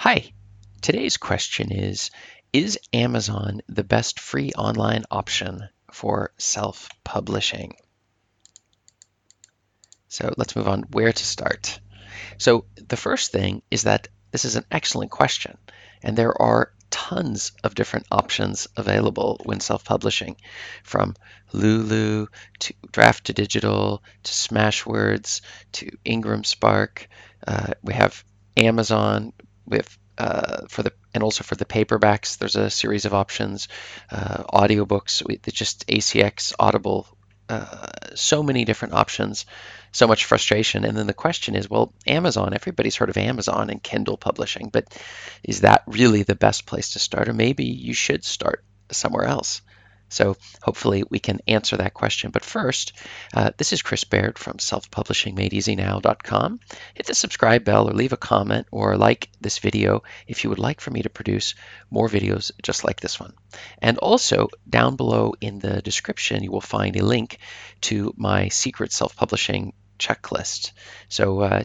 Hi, today's question is Is Amazon the best free online option for self publishing? So let's move on where to start. So, the first thing is that this is an excellent question, and there are tons of different options available when self publishing from Lulu to Draft to Digital to Smashwords to Ingram Spark. Uh, we have Amazon with uh, for the and also for the paperbacks, there's a series of options. Uh, audiobooks, we, just ACX, Audible, uh, so many different options, so much frustration. And then the question is, well, Amazon, everybody's heard of Amazon and Kindle publishing, but is that really the best place to start? Or maybe you should start somewhere else. So hopefully we can answer that question. But first, uh, this is Chris Baird from selfpublishingmadeeasynow.com. Hit the subscribe bell or leave a comment or like this video if you would like for me to produce more videos just like this one. And also down below in the description, you will find a link to my secret self-publishing checklist. So uh,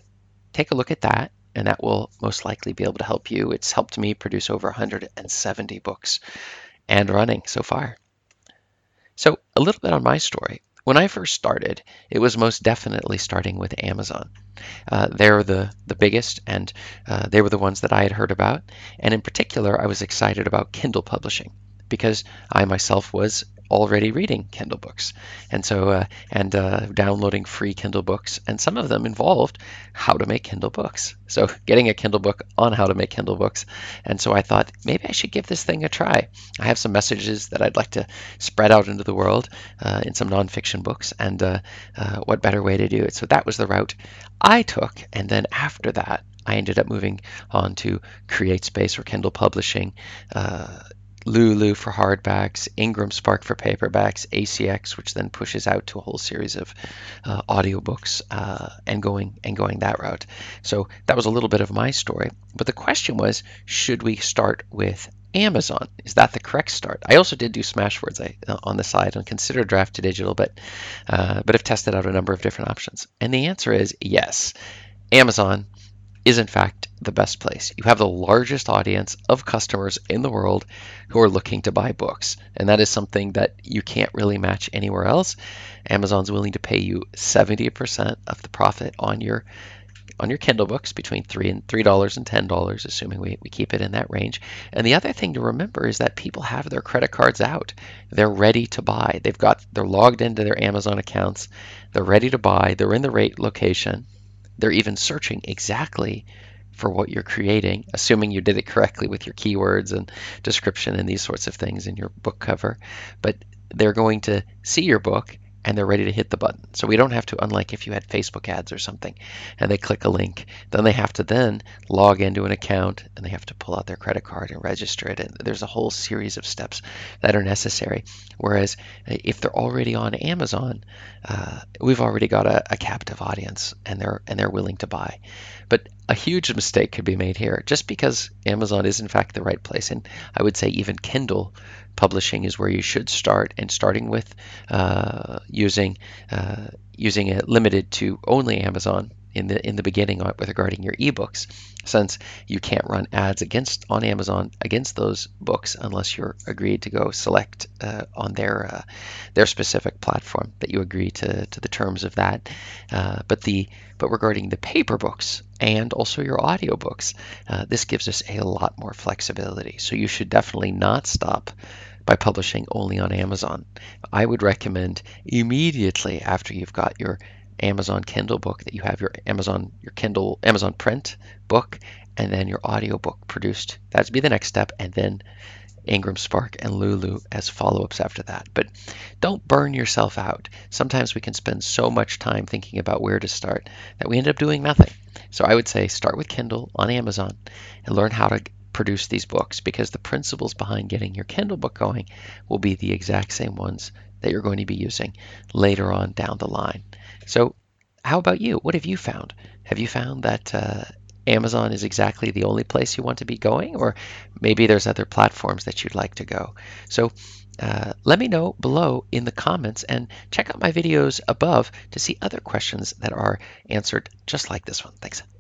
take a look at that and that will most likely be able to help you. It's helped me produce over 170 books and running so far. So, a little bit on my story. When I first started, it was most definitely starting with Amazon. Uh, they're the, the biggest, and uh, they were the ones that I had heard about. And in particular, I was excited about Kindle publishing because I myself was already reading Kindle books, and so uh, and uh, downloading free Kindle books, and some of them involved how to make Kindle books. So getting a Kindle book on how to make Kindle books, and so I thought maybe I should give this thing a try. I have some messages that I'd like to spread out into the world uh, in some nonfiction books, and uh, uh, what better way to do it? So that was the route I took, and then after that. I ended up moving on to CreateSpace or Kindle Publishing, uh, Lulu for hardbacks, Ingram Spark for paperbacks, ACX, which then pushes out to a whole series of uh, audiobooks uh, and going and going that route. So that was a little bit of my story. But the question was, should we start with Amazon? Is that the correct start? I also did do Smashwords I, uh, on the side and considered Draft to Digital, but uh, but have tested out a number of different options. And the answer is yes. Amazon is in fact the best place. You have the largest audience of customers in the world who are looking to buy books, and that is something that you can't really match anywhere else. Amazon's willing to pay you 70% of the profit on your on your Kindle books between three and three dollars and ten dollars, assuming we, we keep it in that range. And the other thing to remember is that people have their credit cards out. They're ready to buy. They've got they're logged into their Amazon accounts. They're ready to buy. They're in the right location they're even searching exactly for what you're creating, assuming you did it correctly with your keywords and description and these sorts of things in your book cover. But they're going to see your book and they're ready to hit the button. So we don't have to, unlike if you had Facebook ads or something, and they click a link, then they have to then log into an account and they have to pull out their credit card and register it. And there's a whole series of steps that are necessary. Whereas uh, if they're already on Amazon, uh, we've already got a, a captive audience and they're and they're willing to buy. But a huge mistake could be made here just because Amazon is in fact the right place. And I would say even Kindle publishing is where you should start and starting with uh, using uh, using it limited to only Amazon in the in the beginning with regarding your ebooks since you can't run ads against on Amazon against those books unless you're agreed to go select uh, on their uh, their specific platform that you agree to, to the terms of that uh, but the but regarding the paper books and also your audiobooks uh, this gives us a lot more flexibility so you should definitely not stop by publishing only on Amazon. I would recommend immediately after you've got your Amazon Kindle book that you have your Amazon your Kindle Amazon print book and then your audiobook produced. That'd be the next step and then Ingram Spark and Lulu as follow-ups after that. But don't burn yourself out. Sometimes we can spend so much time thinking about where to start that we end up doing nothing. So I would say start with Kindle on Amazon and learn how to produce these books because the principles behind getting your Kindle book going will be the exact same ones that you're going to be using later on down the line. So, how about you? What have you found? Have you found that uh, Amazon is exactly the only place you want to be going, or maybe there's other platforms that you'd like to go? So, uh, let me know below in the comments and check out my videos above to see other questions that are answered just like this one. Thanks.